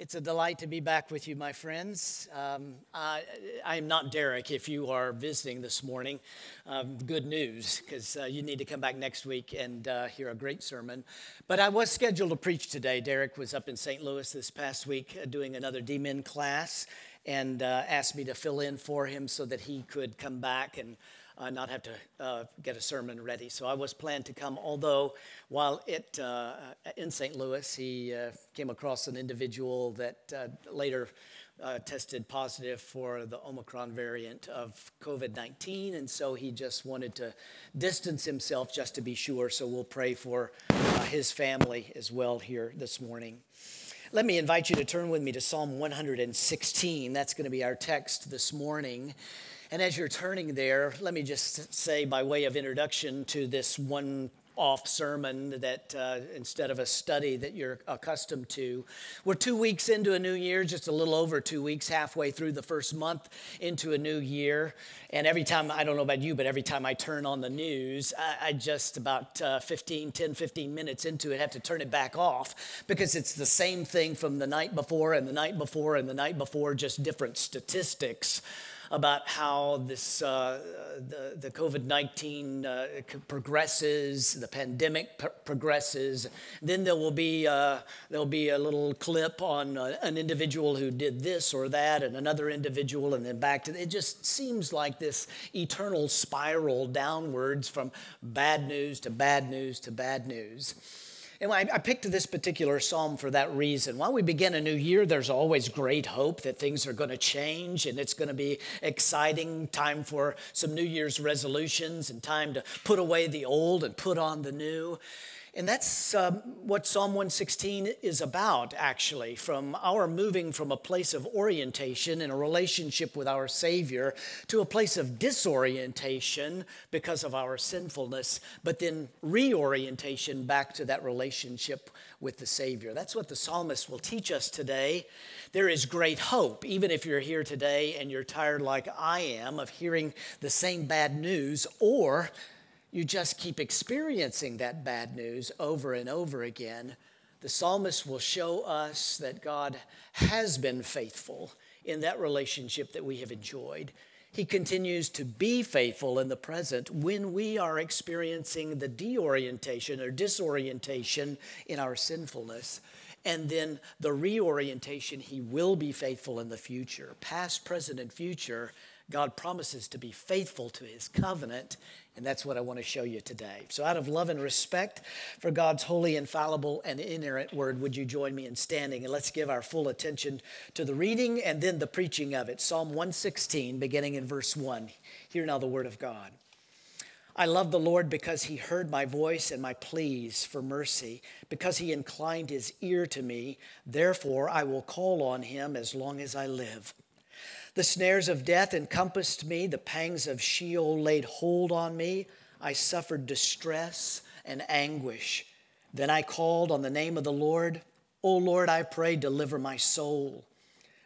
It's a delight to be back with you, my friends. Um, I, I, am not Derek if you are visiting this morning. Um, good news, because uh, you need to come back next week and uh, hear a great sermon. But I was scheduled to preach today. Derek was up in St. Louis this past week uh, doing another DMin class and uh, asked me to fill in for him so that he could come back and uh, not have to uh, get a sermon ready. So I was planned to come, although while it, uh, in St. Louis, he uh, came across an individual that uh, later uh, tested positive for the Omicron variant of COVID 19. And so he just wanted to distance himself just to be sure. So we'll pray for his family as well here this morning. Let me invite you to turn with me to Psalm 116. That's going to be our text this morning. And as you're turning there, let me just say, by way of introduction to this one off sermon that uh, instead of a study that you're accustomed to. We're two weeks into a new year, just a little over two weeks, halfway through the first month into a new year. And every time, I don't know about you, but every time I turn on the news, I, I just about uh, 15, 10, 15 minutes into it have to turn it back off because it's the same thing from the night before and the night before and the night before, just different statistics about how this uh, the, the COVID 19 uh, progresses, the pandemic progresses. Then there will be uh, there'll be a little clip on uh, an individual who did this or that, and another individual, and then back to it. Just seems like this eternal spiral downwards from bad news to bad news to bad news. And I, picked this particular psalm for that reason. While we begin a new year, there's always great hope that things are going to change and it's going to be exciting time for some New Year's resolutions and time to put away the old and put on the new. And that's um, what Psalm 116 is about, actually, from our moving from a place of orientation in a relationship with our Savior to a place of disorientation because of our sinfulness, but then reorientation back to that relationship with the Savior. That's what the psalmist will teach us today. There is great hope, even if you're here today and you're tired, like I am, of hearing the same bad news or you just keep experiencing that bad news over and over again, the psalmist will show us that God has been faithful in that relationship that we have enjoyed. He continues to be faithful in the present when we are experiencing the deorientation or disorientation in our sinfulness. And then the reorientation, He will be faithful in the future. Past, present, and future, God promises to be faithful to His covenant and that's what I want to show you today. So, out of love and respect for God's holy, infallible, and inerrant word, would you join me in standing? And let's give our full attention to the reading and then the preaching of it. Psalm 116, beginning in verse 1. Hear now the word of God. I love the Lord because he heard my voice and my pleas for mercy, because he inclined his ear to me. Therefore, I will call on him as long as I live. The snares of death encompassed me, the pangs of Sheol laid hold on me. I suffered distress and anguish. Then I called on the name of the Lord. O Lord, I pray, deliver my soul.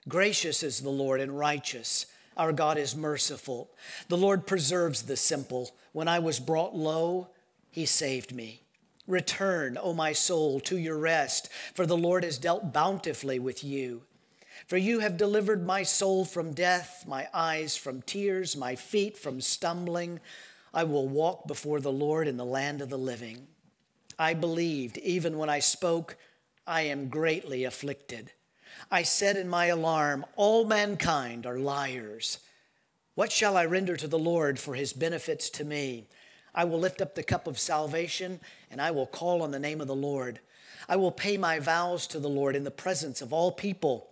Gracious is the Lord and righteous. Our God is merciful. The Lord preserves the simple. When I was brought low, he saved me. Return, O my soul, to your rest, for the Lord has dealt bountifully with you. For you have delivered my soul from death, my eyes from tears, my feet from stumbling. I will walk before the Lord in the land of the living. I believed, even when I spoke, I am greatly afflicted. I said in my alarm, All mankind are liars. What shall I render to the Lord for his benefits to me? I will lift up the cup of salvation, and I will call on the name of the Lord. I will pay my vows to the Lord in the presence of all people.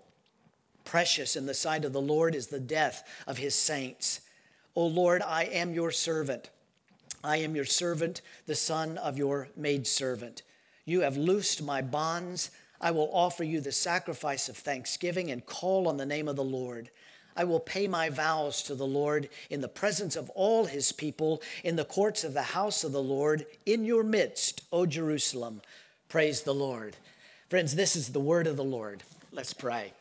Precious in the sight of the Lord is the death of his saints. O Lord, I am your servant. I am your servant, the son of your maidservant. You have loosed my bonds. I will offer you the sacrifice of thanksgiving and call on the name of the Lord. I will pay my vows to the Lord in the presence of all his people, in the courts of the house of the Lord, in your midst, O Jerusalem. Praise the Lord. Friends, this is the word of the Lord. Let's pray.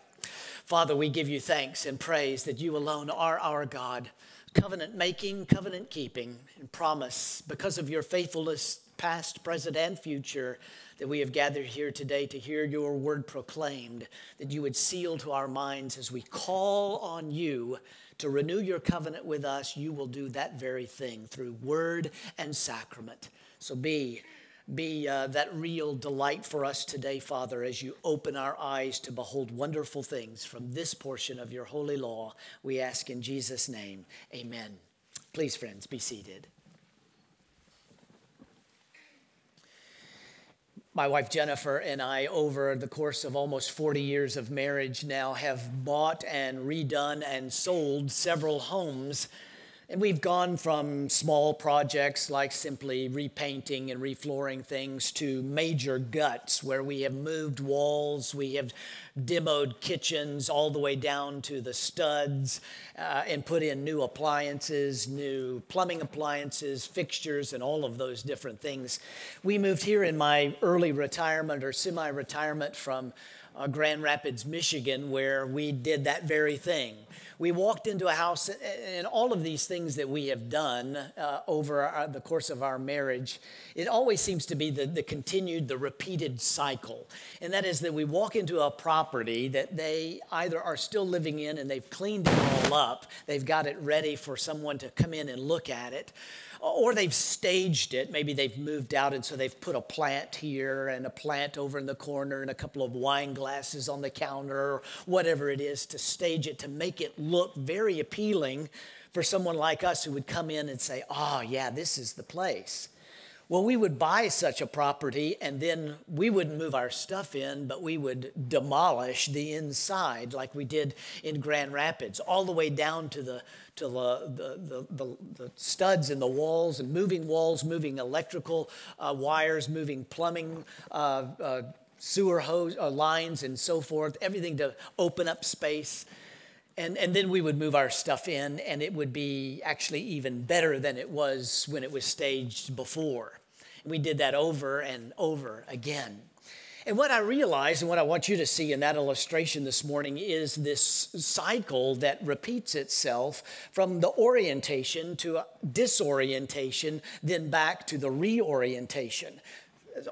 Father, we give you thanks and praise that you alone are our God, covenant making, covenant keeping, and promise because of your faithfulness past, present, and future, that we have gathered here today to hear your word proclaimed, that you would seal to our minds as we call on you to renew your covenant with us, you will do that very thing through word and sacrament. So be be uh, that real delight for us today, Father, as you open our eyes to behold wonderful things from this portion of your holy law. We ask in Jesus' name, amen. Please, friends, be seated. My wife Jennifer and I, over the course of almost 40 years of marriage now, have bought and redone and sold several homes and we've gone from small projects like simply repainting and reflooring things to major guts where we have moved walls, we have demoed kitchens all the way down to the studs uh, and put in new appliances, new plumbing appliances, fixtures, and all of those different things. We moved here in my early retirement or semi retirement from uh, Grand Rapids, Michigan, where we did that very thing we walked into a house, and all of these things that we have done uh, over our, the course of our marriage, it always seems to be the, the continued, the repeated cycle. And that is that we walk into a property that they either are still living in and they've cleaned it all up, they've got it ready for someone to come in and look at it or they've staged it. Maybe they've moved out and so they've put a plant here and a plant over in the corner and a couple of wine glasses on the counter or whatever it is to stage it to make it very appealing for someone like us who would come in and say, oh, yeah, this is the place. Well, we would buy such a property and then we wouldn't move our stuff in, but we would demolish the inside like we did in Grand Rapids, all the way down to the to the, the, the, the, studs in the walls and moving walls, moving electrical uh, wires, moving plumbing, uh, uh, sewer hose uh, lines, and so forth, everything to open up space. And, and then we would move our stuff in, and it would be actually even better than it was when it was staged before. We did that over and over again. And what I realize and what I want you to see in that illustration this morning is this cycle that repeats itself from the orientation to disorientation, then back to the reorientation.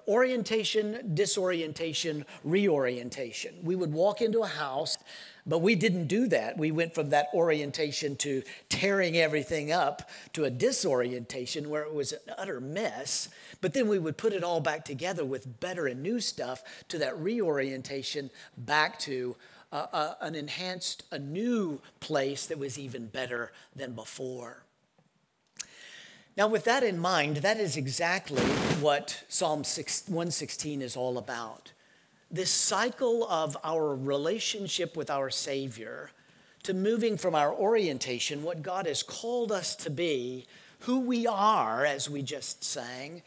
Orientation, disorientation, reorientation. We would walk into a house but we didn't do that. We went from that orientation to tearing everything up to a disorientation where it was an utter mess. But then we would put it all back together with better and new stuff to that reorientation back to uh, uh, an enhanced, a new place that was even better than before. Now, with that in mind, that is exactly what Psalm 116 is all about this cycle of our relationship with our Savior to moving from our orientation, what God has called us to be, who we are, as we just sang,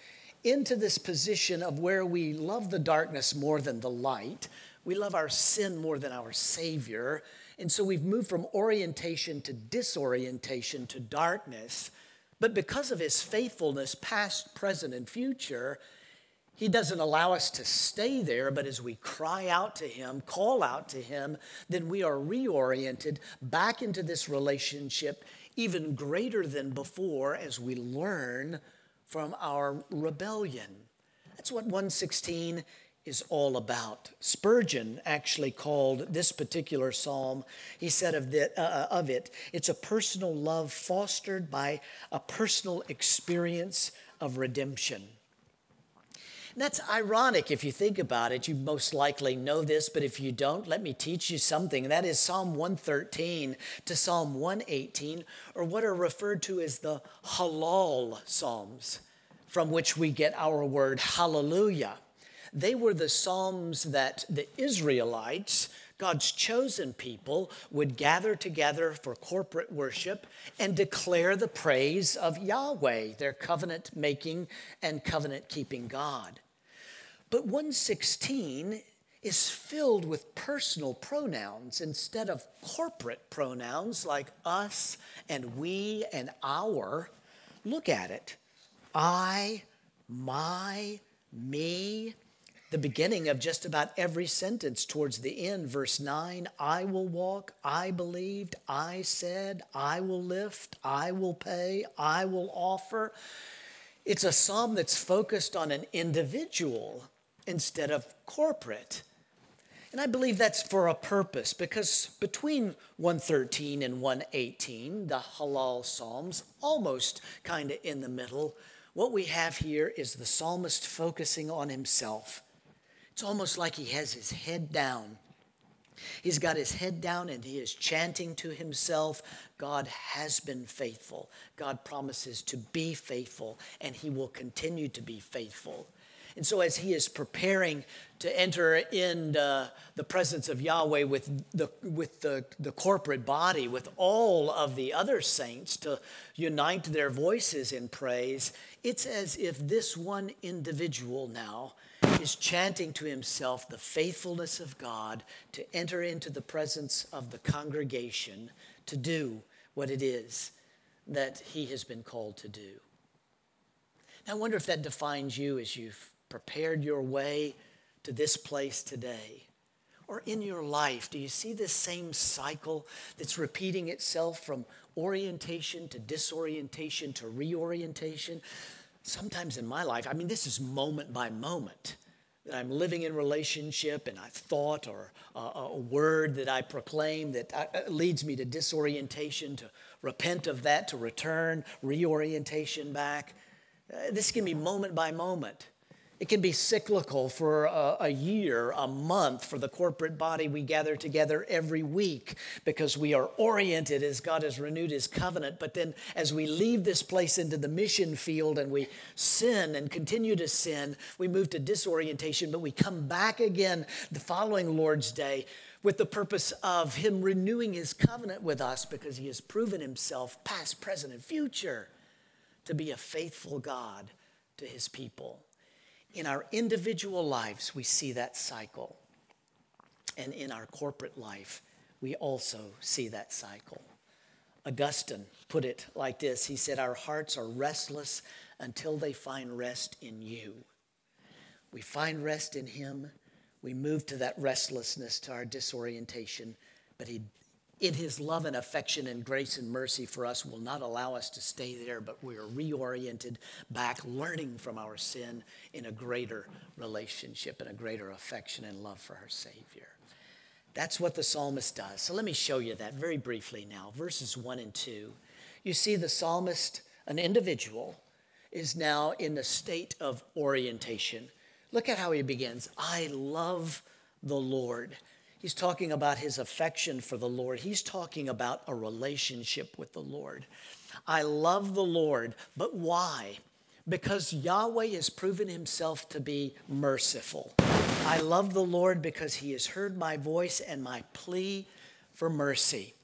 into this position of where we love the darkness more than the light. We love our sin more than our Savior. And so we've moved from orientation to disorientation to darkness. But because of his faithfulness, past, present, and future, he doesn't allow us to stay there, but as we cry out to Him, call out to Him, then we are reoriented back into this relationship even greater than before as we learn from our rebellion. That's what 116 is all about. Spurgeon actually called this particular psalm, he said of, the, uh, of it, it's a personal love fostered by a personal experience of redemption. And that's ironic if you think about it. You most likely know this, but if you don't, let me teach you something. That is Psalm 113 to Psalm 118, or what are referred to as the Hallel Psalms, from which we get our word hallelujah. They were the Psalms that the Israelites God's chosen people would gather together for corporate worship and declare the praise of Yahweh, their covenant making and covenant keeping God. But 116 is filled with personal pronouns instead of corporate pronouns like us and we and our. Look at it I, my, me, the beginning of just about every sentence towards the end. Verse 9 I will walk, I believed, I said, I will lift, I will pay, I will offer. It's a psalm that's focused on an individual instead of corporate. And I believe that's for a purpose because between 113 and 118, the hallel Psalms, almost kind of in the middle, what we have here is the psalmist focusing on himself. It's almost like he has his head down. He's got his head down and he is chanting to himself God has been faithful. God promises to be faithful, and he will continue to be faithful. And so, as he is preparing to enter in the, the presence of Yahweh with, the, with the, the corporate body, with all of the other saints to unite their voices in praise, it's as if this one individual now is chanting to himself the faithfulness of God to enter into the presence of the congregation to do what it is that he has been called to do. Now, I wonder if that defines you as you've prepared your way to this place today? Or in your life, do you see this same cycle that's repeating itself from orientation to disorientation to reorientation? Sometimes in my life, I mean, this is moment by moment that I'm living in relationship and a thought or a, a word that I proclaim that uh, leads me to disorientation, to repent of that, to return, reorientation back. Uh, this can be moment by moment. It can be cyclical for a, a, year, a month for the corporate body. We gather together every week because we are oriented as God has renewed his covenant. But then as we leave this place into the mission field and we sin and continue to sin, we move to disorientation, but we come back again the following Lord's Day with the purpose of him renewing his covenant with us because he has proven himself, past, present, and future, to be a faithful God to his people. In our individual lives, we see that cycle. And in our corporate life, we also see that cycle. Augustine put it like this He said, Our hearts are restless until they find rest in you. We find rest in Him. We move to that restlessness, to our disorientation, but He in his love and affection and grace and mercy for us will not allow us to stay there, but we are reoriented back, learning from our sin in a greater relationship and a greater affection and love for our Savior. That's what the psalmist does. So let me show you that very briefly now. Verses 1 and 2. You see, the psalmist, an individual, is now in a state of orientation. Look at how he begins I love the Lord. He's talking about his affection for the Lord. He's talking about a relationship with the Lord. I love the Lord, but why? Because Yahweh has proven himself to be merciful. I love the Lord because he has heard my voice and my plea for mercy.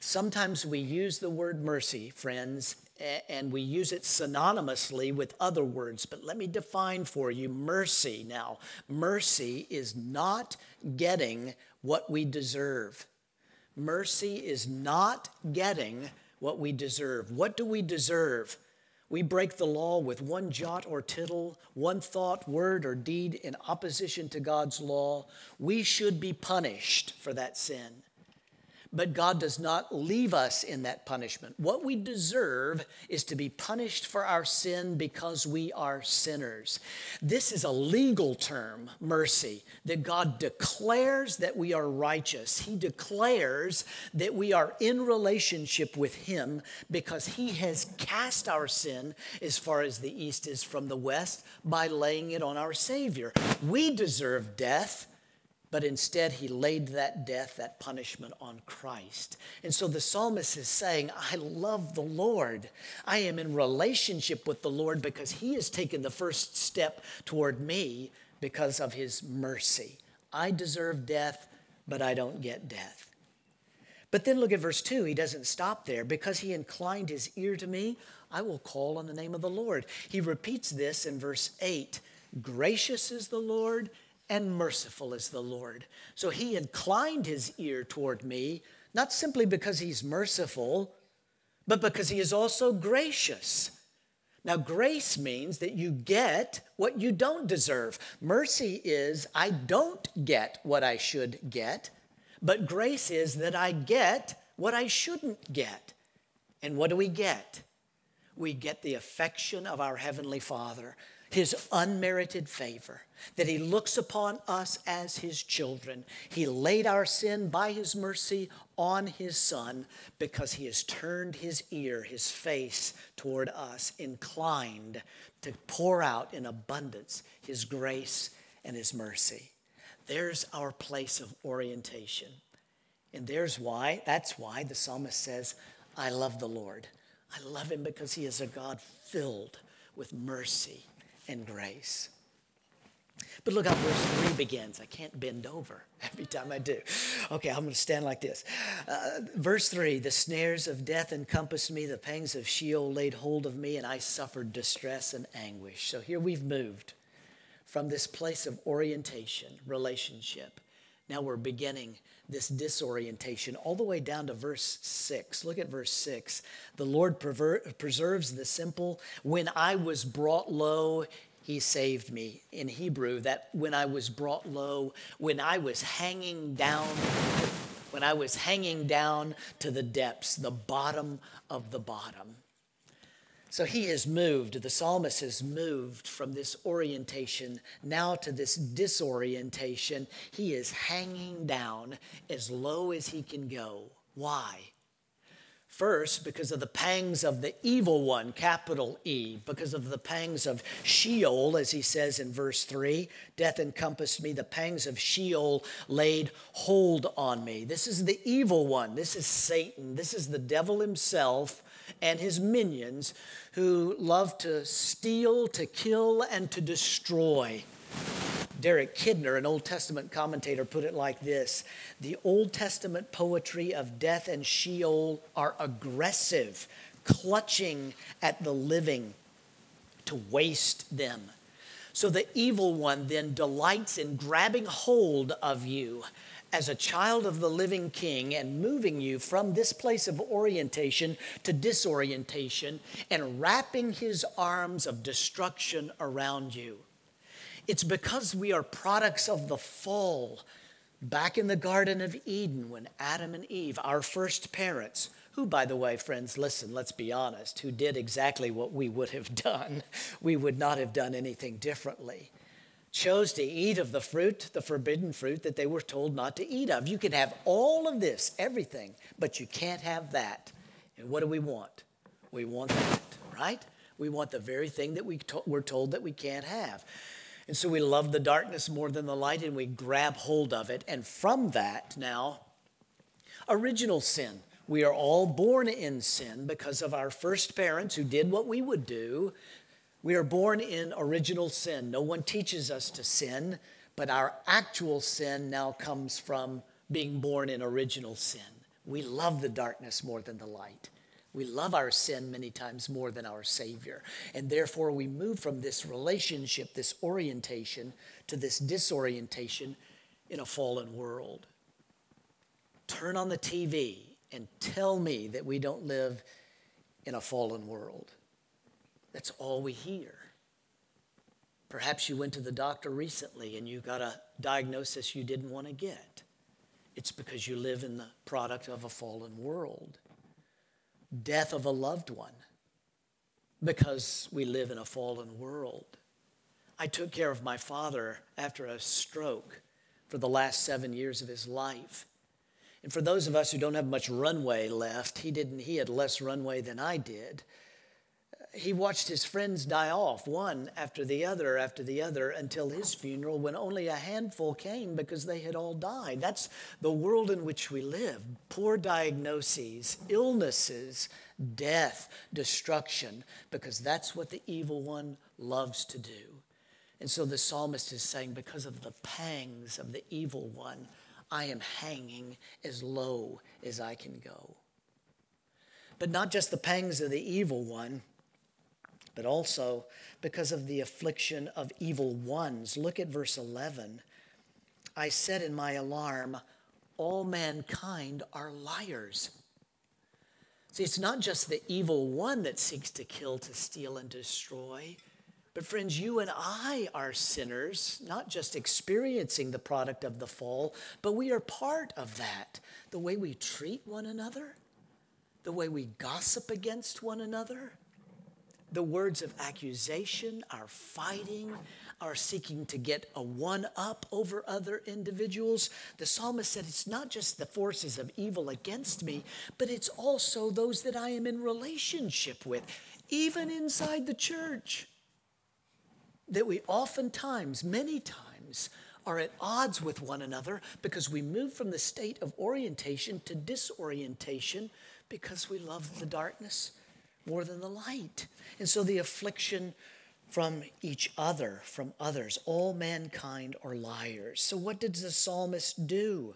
Sometimes we use the word mercy, friends, and we use it synonymously with other words. But let me define for you mercy now. Mercy is not getting what we deserve. Mercy is not getting what we deserve. What do we deserve? We break the law with one jot or tittle, one thought, word, or deed in opposition to God's law. We should be punished for that sin. But God does not leave us in that punishment. What we deserve is to be punished for our sin because we are sinners. This is a legal term, mercy, that God declares that we are righteous. He declares that we are in relationship with Him because He has cast our sin as far as the east is from the west by laying it on our Savior. We deserve death but instead he laid that death, that punishment on Christ. And so the psalmist is saying, I love the Lord. I am in relationship with the Lord because he has taken the first step toward me because of his mercy. I deserve death, but I don't get death. But then look at verse 2. He doesn't stop there. Because he inclined his ear to me, I will call on the name of the Lord. He repeats this in verse 8 Gracious is the Lord and merciful is the Lord. So he inclined his ear toward me, not simply because he's merciful, but because he is also gracious. Now, grace means that you get what you don't deserve. Mercy is I don't get what I should get, but grace is that I get what I shouldn't get. And what do we get? we get the affection of our Heavenly Father, His unmerited favor, that He looks upon us as His children. He laid our sin by His mercy on His Son because He has turned His ear, His face toward us, inclined to pour out in abundance His grace and His mercy. There's our place of orientation. And there's why, that's why the psalmist says, I love the Lord. I love him because he is a God filled with mercy and grace. But look how verse 3 begins. I can't bend over every time I do. Okay, I'm going to stand like this. Uh, verse 3 The snares of death encompassed me, the pangs of Sheol laid hold of me, and I suffered distress and anguish. So here we've moved from this place of orientation, relationship. Now we're beginning this disorientation all the way down to verse 6. Look at verse 6. The Lord preserves the simple. When I was brought low, he saved me. In Hebrew, that when I was brought low, when I was hanging down, when I was hanging down to the depths, the bottom of the bottom. So he is moved, the psalmist is moved from this orientation now to this disorientation. He is hanging down as low as he can go. Why? First, because of the pangs of the evil one, capital E, because of the pangs of Sheol, as he says in verse 3 death encompassed me, the pangs of Sheol laid hold on me. This is the evil one. This is Satan. This is the devil himself and his minions who love to steal, to kill, and to destroy. Derek Kidner, an Old Testament commentator, put it like this The Old Testament poetry of death and Sheol are aggressive, clutching at the living to waste them. So the evil one then delights in grabbing hold of you as a child of the living king and moving you from this place of orientation to disorientation and wrapping his arms of destruction around you. It's because we are products of the fall back in the Garden of Eden when Adam and Eve, our first parents, who, by the way, friends, listen, let's be honest, who did exactly what we would have done, we would not have done anything differently chose to eat of the fruit, the forbidden fruit that they were told not to eat of. You can have all of this, everything, but you can't have that. And what do we want? We want that, right? We want the very thing that we to- we're told that we can't have. And so we love the darkness more than the light and we grab hold of it. And from that, now, original sin. We are all born in sin because of our first parents who did what we would do we are born in original sin. No one teaches us to sin, but our actual sin now comes from being born in original sin. We love the darkness more than the light. We love our sin many times more than our Savior. And therefore, we move from this relationship, this orientation, to this disorientation in a fallen world. Turn on the TV and tell me that we don't live in a fallen world. That's all we hear. Perhaps you went to the doctor recently and you got a diagnosis you didn't want to get. It's because you live in the product of a fallen world. Death of a loved one, because we live in a fallen world. I took care of my father after a stroke for the last seven years of his life. And for those of us who don't have much runway left, he didn't he had less runway than I did he watched his friends die off, one after the other after the other, until his funeral, when only a handful came because they had all died. That's the world in which we live poor diagnoses, illnesses, death, destruction, because that's what the evil one loves to do. And so the psalmist is saying, because of the pangs of the evil one, I am hanging as low as I can go. But not just the pangs of the evil one but also because of the affliction of evil ones. Look at verse 11. I said in my alarm, All mankind are liars. See, it's not just the evil one that seeks to kill, to steal, and destroy. But, friends, you and I are sinners, not just experiencing the product of the fall, but we are part of that. The way we treat one another, the way we gossip against one another, the words of accusation, our fighting, our seeking to get a one up over other individuals. The psalmist said it's not just the forces of evil against me, but it's also those that I am in relationship with, even inside the church. That we oftentimes, many times, are at odds with one another because we move from the state of orientation to disorientation because we love the darkness more than the light. And so the affliction from each other, from others, all mankind are liars. So what did the psalmist do?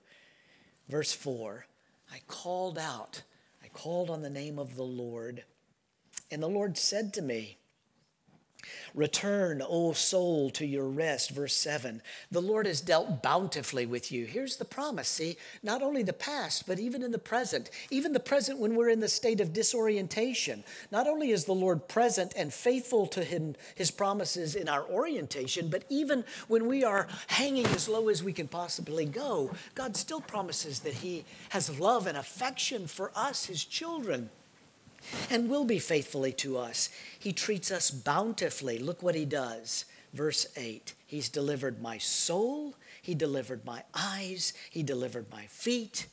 Verse 4 I called out, I called on the name of the Lord, and the Lord said to me, Return, O soul, to your rest. Verse 7. The Lord has dealt bountifully with you. Here's the promise see, not only the past, but even in the present, even the present when we're in the state of disorientation. Not only is the Lord present and faithful to him, his promises in our orientation, but even when we are hanging as low as we can possibly go, God still promises that he has love and affection for us, his children and will be faithfully to us. He treats us bountifully. Look what he does. Verse 8 He's delivered my soul, He delivered my eyes, He delivered my feet.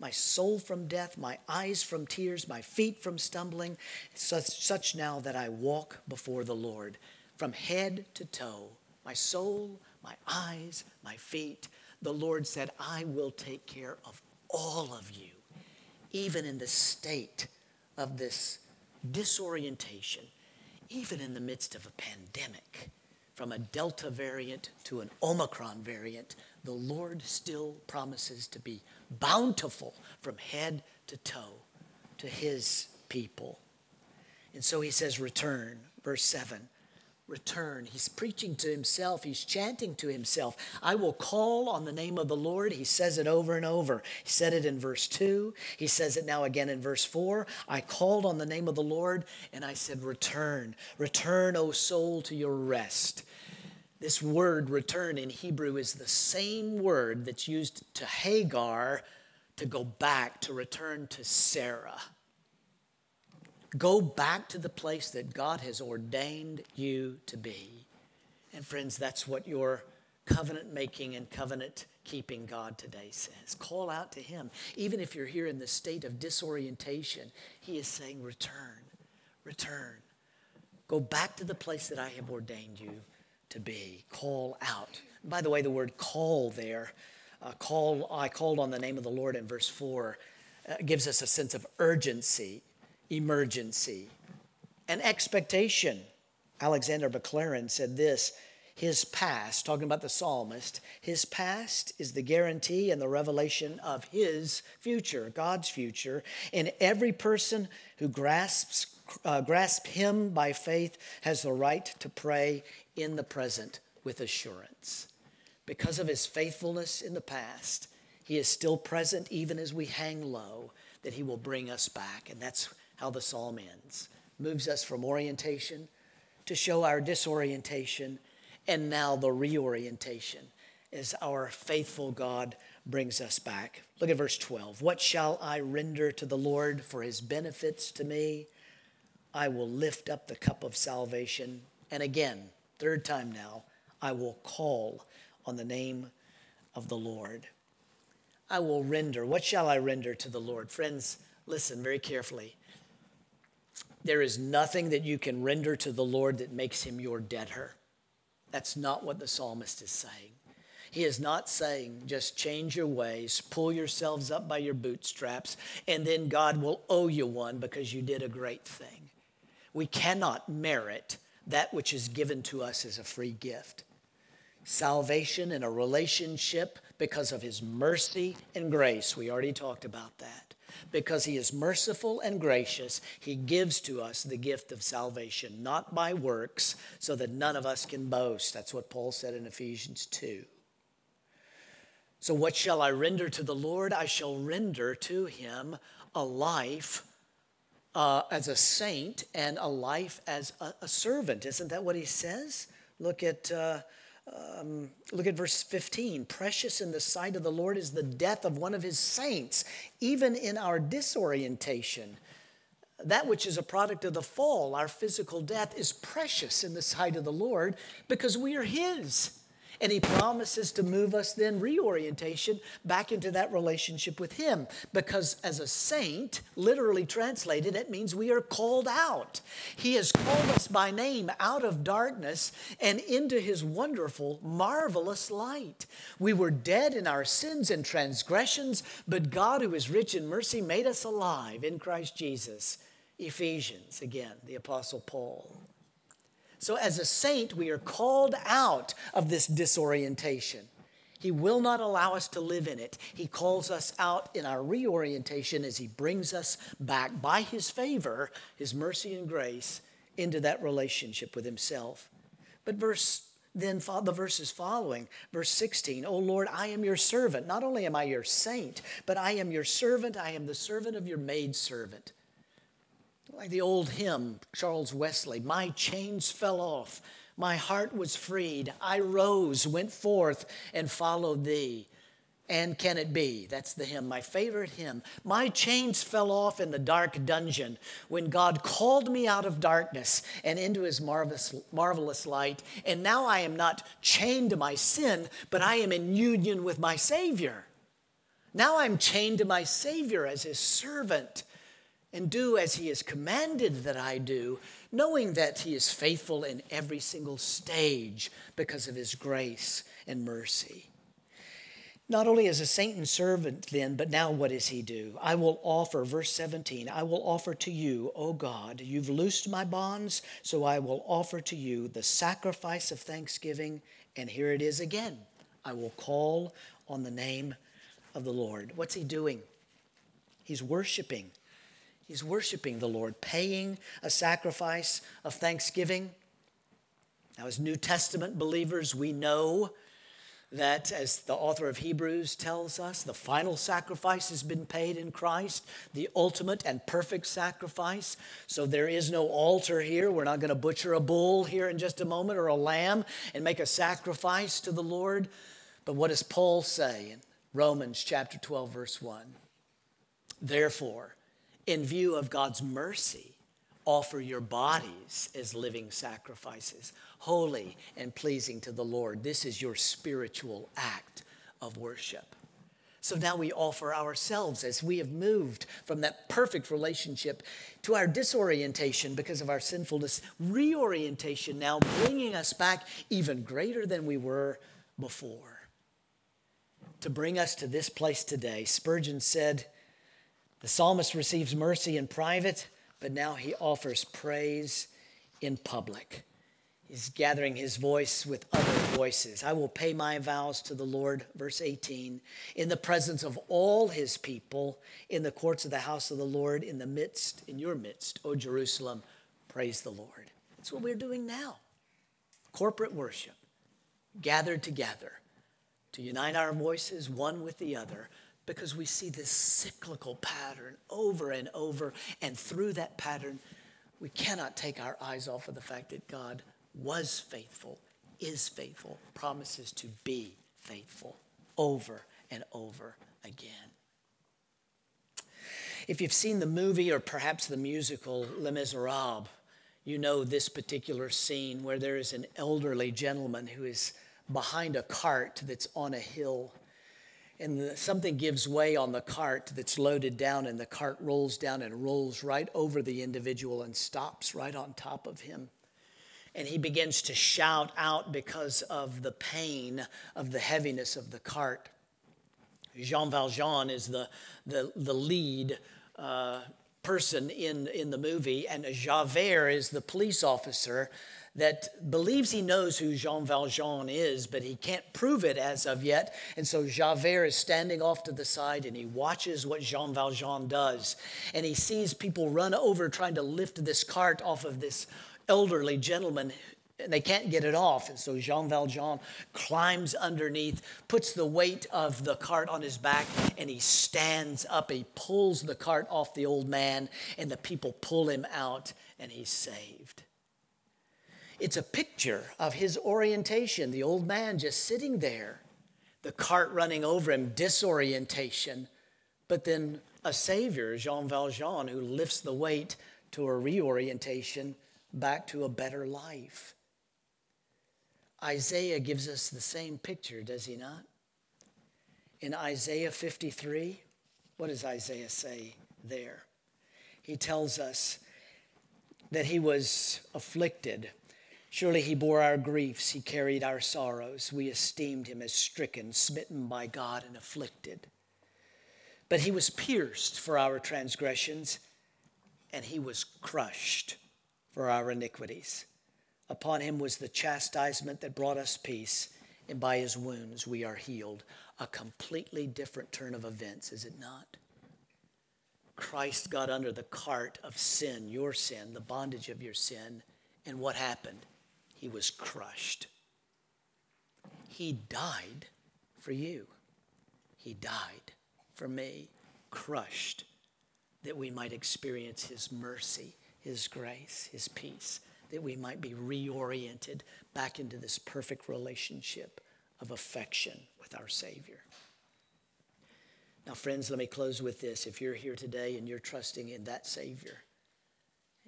My soul from death, my eyes from tears, my feet from stumbling, such, such now that I walk before the Lord from head to toe. My soul, my eyes, my feet. The Lord said, I will take care of all of you, even in the state of this disorientation, even in the midst of a pandemic, from a Delta variant to an Omicron variant, the Lord still promises to be bountiful from head to toe to his people. And so he says, Return, verse 7 return. He's preaching to himself, he's chanting to himself. I will call on the name of the Lord. He says it over and over. He said it in verse 2, he says it now again in verse 4. I called on the name of the Lord and I said, Return, return, O soul, to your rest. This word return in Hebrew is the same word that's used to Hagar to go back, to return to Sarah. Go back to the place that God has ordained you to be. And friends, that's what your covenant making and covenant keeping God today says. Call out to Him. Even if you're here in the state of disorientation, He is saying, Return, return. Go back to the place that I have ordained you to be. Call out. By the way, the word call there, uh, call, I called on the name of the Lord in verse 4, uh, gives us a sense of urgency emergency, an expectation. Alexander Maclaren said this his past, talking about the psalmist, his past is the guarantee and the revelation of his future, God's future. And every person who grasps, uh, him by faith has the right to pray in the present with assurance. Because of his faithfulness in the past, he is still present even as we hang low, that he will bring us back. And that's how the psalm ends. Moves us from orientation to show our disorientation, and now the reorientation as our faithful God brings us back. Look at verse 12. What shall I render to the Lord for his benefits to me? I will lift up the cup of salvation. And again, third time now, I will call on the name of the Lord. I will render. What shall I render to the Lord? Friends, listen very carefully. There is nothing that you can render to the Lord that makes him your debtor. That's not what the psalmist is saying. He is not saying just change your ways, pull yourselves up by your bootstraps, and then God will owe you one because you did a great thing. We cannot merit that which is given to us as a free gift. Salvation and a relationship because of his mercy and grace. We already talked about that because he is merciful and gracious, he gives to us the gift of salvation, not by works, so that none of us can boast. That's what Paul said in Ephesians 2. So, what shall I render to the Lord? I shall render to him a life uh, as a saint and a life as a, a, servant. Isn't that what he says? Look at. Uh, um, look at verse 15. Precious in the sight of the Lord is the death of one of his saints, even in our disorientation. that which is a product of the fall, our physical death, is precious in the sight of the Lord because we are His. And he promises to move us then reorientation back into that relationship with him. Because as a saint, literally translated, it means we are called out. He has called us by name out of darkness and into his wonderful, marvelous light. We were dead in our sins and transgressions, but God, who is rich in mercy, made us alive in Christ Jesus. Ephesians, again, the Apostle Paul. So, as a saint, we are called out of this disorientation. He will not allow us to live in it. He calls us out in our reorientation as He brings us back by His favor, His mercy and grace, into that relationship with Himself. But verse then the verses following, verse 16, O Lord, I am your servant. Not only am I your saint, but I am your servant. I am the servant of your maidservant. Like the old hymn, Charles Wesley, my chains fell off, my heart was freed, I rose, went forth, and followed thee. And can it be? That's the hymn, my favorite hymn. My chains fell off in the dark dungeon when God called me out of darkness and into his marvelous, marvelous light. And now I am not chained to my sin, but I am in union with my Savior. Now I'm chained to my Savior as his servant and do as he has commanded that I do, knowing that he is faithful in every single stage because of his grace and mercy. Not only as a saint and servant, then, but now what does he do? I will offer, verse 17, I will offer to you, O God, you've loosed my bonds, so I will offer to you the sacrifice of thanksgiving. And here it is again I will call on the name of the Lord. What's he doing? He's worshiping. He's worshiping the Lord, paying a sacrifice of thanksgiving. Now, as New Testament believers, we know that, as the author of Hebrews tells us, the final sacrifice has been paid in Christ, the ultimate and perfect sacrifice. So there is no altar here. We're not going to butcher a bull here in just a moment or a lamb and make a sacrifice to the Lord. But what does Paul say in Romans chapter 12, verse 1? Therefore, in view of God's mercy, offer your bodies as living sacrifices, holy and pleasing to the Lord. This is your spiritual act of worship. So now we offer ourselves as we have moved from that perfect relationship to our disorientation because of our sinfulness, reorientation now bringing us back even greater than we were before. To bring us to this place today, Spurgeon said, the psalmist receives mercy in private, but now he offers praise in public. He's gathering his voice with other voices. I will pay my vows to the Lord, verse 18, in the presence of all his people, in the courts of the house of the Lord, in the midst, in your midst, O Jerusalem, praise the Lord. That's what we're doing now. Corporate worship, gathered together to unite our voices one with the other because we see this cyclical pattern over and over. And through that pattern, we cannot take our eyes off of the fact that God was faithful, is faithful, promises to be faithful over and over again. If you've seen the movie or perhaps the musical Les Miserables, you know this particular scene where there is an elderly gentleman who is behind a cart that's on a hill and the, something gives way on the cart that's loaded down, and the cart rolls down and rolls right over the individual and stops right on top of him. And he begins to shout out because of the pain of the heaviness of the cart. Jean Valjean is the, the, the lead uh, person in, in the movie, and Javert is the police officer that believes he knows who Jean Valjean is, but he can't prove it as of yet. And so Javert is standing off to the side and he watches what Jean Valjean does. And he sees people run over trying to lift this cart off of this elderly gentleman and they can't get it off. And so Jean Valjean climbs underneath, puts the weight of the cart on his back, and he stands up. He pulls the cart off the old man, and the people pull him out, and he's saved. It's a picture of his orientation, the old man just sitting there, the cart running over him, disorientation, but then a Savior, Jean Valjean, who lifts the weight to a reorientation back to a better life. Isaiah gives us the same picture, does he not? In Isaiah 53, what does Isaiah say there? He tells us that he was afflicted. Surely he bore our griefs, he carried our sorrows. We esteemed him as stricken, smitten by God, and afflicted. But he was pierced for our transgressions, and he was crushed for our iniquities. Upon him was the chastisement that brought us peace, and by his wounds we are healed. A completely different turn of events, is it not? Christ got under the cart of sin, your sin, the bondage of your sin, and what happened? He was crushed. He died for you. He died for me, crushed, that we might experience His mercy, His grace, His peace, that we might be reoriented back into this perfect relationship of affection with our Savior. Now, friends, let me close with this. If you're here today and you're trusting in that Savior,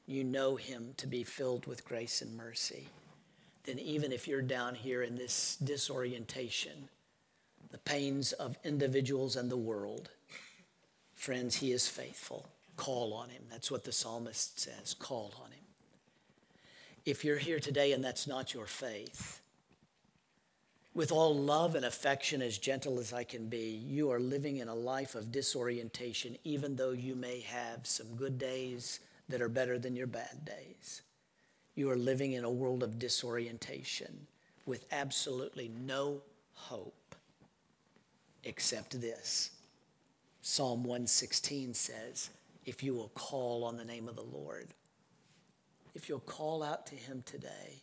you know Him to be filled with grace and mercy, then even if you're down here in this disorientation, the pains of individuals and the world, friends, He is faithful. Call on Him. That's what the psalmist says call on Him. If you're here today and that's not your faith, with all love and affection, as gentle as I can be, you are living in a life of disorientation, even though you may have some good days that are better than your bad days. You are living in a world of disorientation with absolutely no hope except this. Psalm 116 says, If you will call on the name of the Lord, if you'll call out to him today,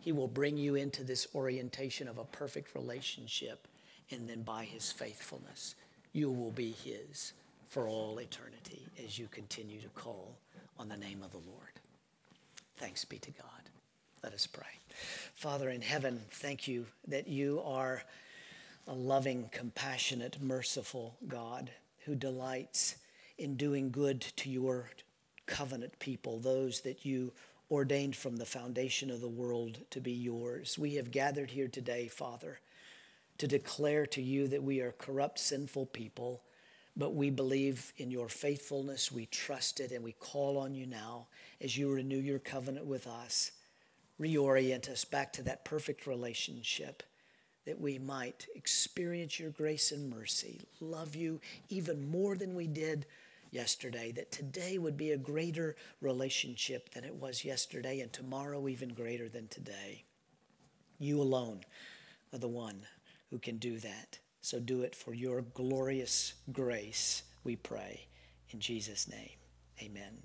he will bring you into this orientation of a perfect relationship, and then by His faithfulness, you will be His for all eternity as you continue to call on the name of the Lord. Thanks be to God. Let us pray. Father in heaven, thank you that you are a loving, compassionate, merciful God who delights in doing good to your covenant people, those that you ordained from the foundation of the world to be yours. We have gathered here today, Father, to declare to you that we are corrupt, sinful people, but we believe in your faithfulness. We trust it, and we call on you now as you renew your covenant with us. Reorient us back to that perfect relationship that we might experience your grace and mercy, love you even more than we did yesterday, that today would be a greater relationship than it was yesterday, and tomorrow even greater than today. You alone are the one who can do that. So do it for your glorious grace, we pray. In Jesus' name, amen.